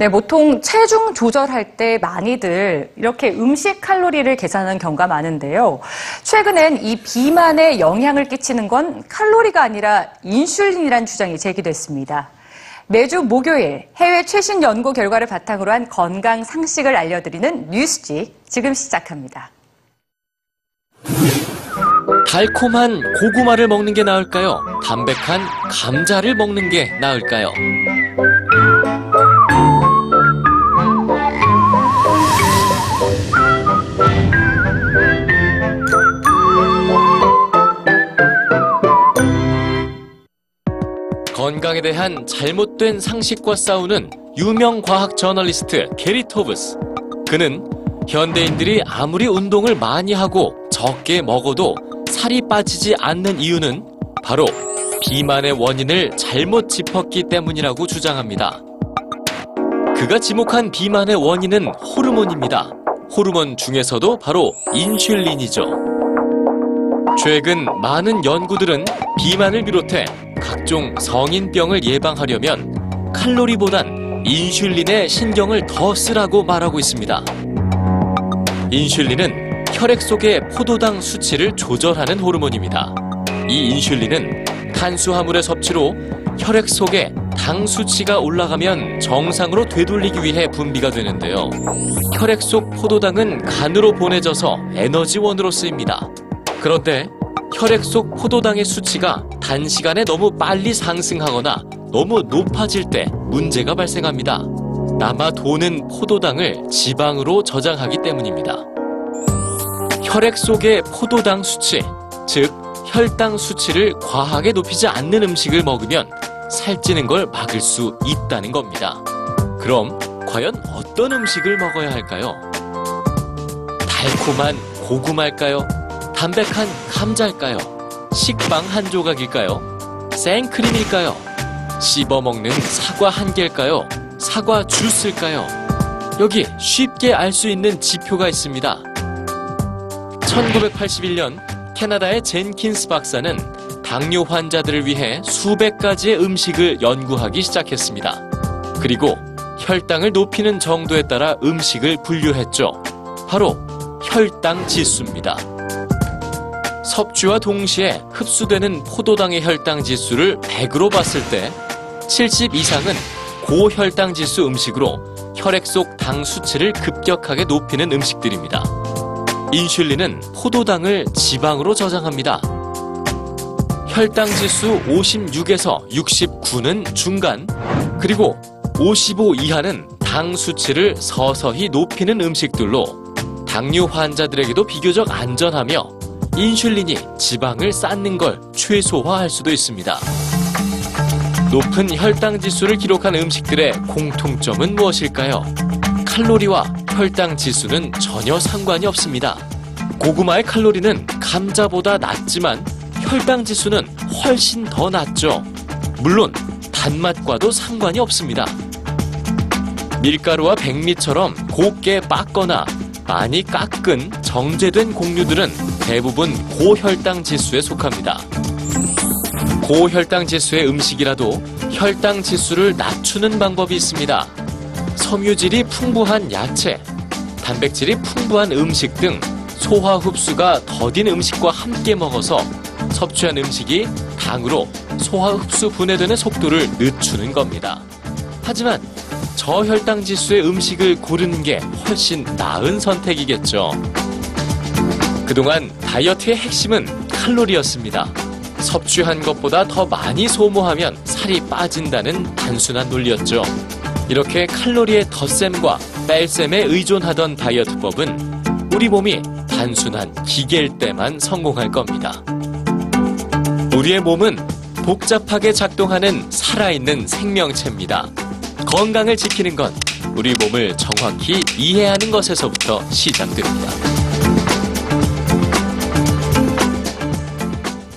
네, 보통 체중 조절할 때 많이들 이렇게 음식 칼로리를 계산하는 경우가 많은데요. 최근엔 이 비만에 영향을 끼치는 건 칼로리가 아니라 인슐린이라는 주장이 제기됐습니다. 매주 목요일 해외 최신 연구 결과를 바탕으로 한 건강 상식을 알려드리는 뉴스지 지금 시작합니다. 달콤한 고구마를 먹는 게 나을까요? 담백한 감자를 먹는 게 나을까요? 건강에 대한 잘못된 상식과 싸우는 유명 과학 저널리스트 게리 토브스. 그는 현대인들이 아무리 운동을 많이 하고 적게 먹어도 살이 빠지지 않는 이유는 바로 비만의 원인을 잘못 짚었기 때문이라고 주장합니다. 그가 지목한 비만의 원인은 호르몬입니다. 호르몬 중에서도 바로 인슐린이죠. 최근 많은 연구들은 비만을 비롯해 각종 성인병을 예방하려면 칼로리보단 인슐린에 신경을 더 쓰라고 말하고 있습니다. 인슐린은 혈액 속의 포도당 수치를 조절하는 호르몬입니다. 이 인슐린은 탄수화물의 섭취로 혈액 속에 당 수치가 올라가면 정상으로 되돌리기 위해 분비가 되는데요. 혈액 속 포도당은 간으로 보내져서 에너지원으로 쓰입니다. 그런데 혈액 속 포도당의 수치가 단시간에 너무 빨리 상승하거나 너무 높아질 때 문제가 발생합니다. 남아 도는 포도당을 지방으로 저장하기 때문입니다. 혈액 속의 포도당 수치, 즉 혈당 수치를 과하게 높이지 않는 음식을 먹으면 살찌는 걸 막을 수 있다는 겁니다. 그럼 과연 어떤 음식을 먹어야 할까요? 달콤한 고구마일까요? 담백한 감자일까요? 식빵 한 조각일까요? 생크림일까요? 씹어 먹는 사과 한 개일까요? 사과 주스일까요? 여기 쉽게 알 수 있는 지표가 있습니다. 1981년 캐나다의 젠킨스 박사는 당뇨 환자들을 위해 수백 가지의 음식을 연구하기 시작했습니다. 그리고 혈당을 높이는 정도에 따라 음식을 분류했죠. 바로 혈당 지수입니다. 섭취와 동시에 흡수되는 포도당의 혈당 지수를 100으로 봤을 때 70 이상은 고혈당 지수 음식으로 혈액 속 당 수치를 급격하게 높이는 음식들입니다. 인슐린은 포도당을 지방으로 저장합니다. 혈당 지수 56에서 69는 중간, 그리고 55 이하는 당 수치를 서서히 높이는 음식들로 당뇨 환자들에게도 비교적 안전하며 인슐린이 지방을 쌓는 걸 최소화할 수도 있습니다. 높은 혈당 지수를 기록한 음식들의 공통점은 무엇일까요? 칼로리와 혈당 지수는 전혀 상관이 없습니다. 고구마의 칼로리는 감자보다 낮지만 혈당 지수는 훨씬 더 낮죠. 물론 단맛과도 상관이 없습니다. 밀가루와 백미처럼 곱게 빻거나 많이 깎은 정제된 곡류들은 대부분 고혈당 지수에 속합니다. 고혈당 지수의 음식이라도 혈당 지수를 낮추는 방법이 있습니다. 섬유질이 풍부한 야채, 단백질이 풍부한 음식 등 소화 흡수가 더딘 음식과 함께 먹어서 섭취한 음식이 당으로 소화 흡수 분해되는 속도를 늦추는 겁니다. 하지만 저혈당 지수의 음식을 고르는 게 훨씬 나은 선택이겠죠. 그동안 다이어트의 핵심은 칼로리였습니다. 섭취한 것보다 더 많이 소모하면 살이 빠진다는 단순한 논리였죠. 이렇게 칼로리의 덧셈과 뺄셈에 의존하던 다이어트법은 우리 몸이 단순한 기계일 때만 성공할 겁니다. 우리의 몸은 복잡하게 작동하는 살아있는 생명체입니다. 건강을 지키는 건 우리 몸을 정확히 이해하는 것에서부터 시작됩니다.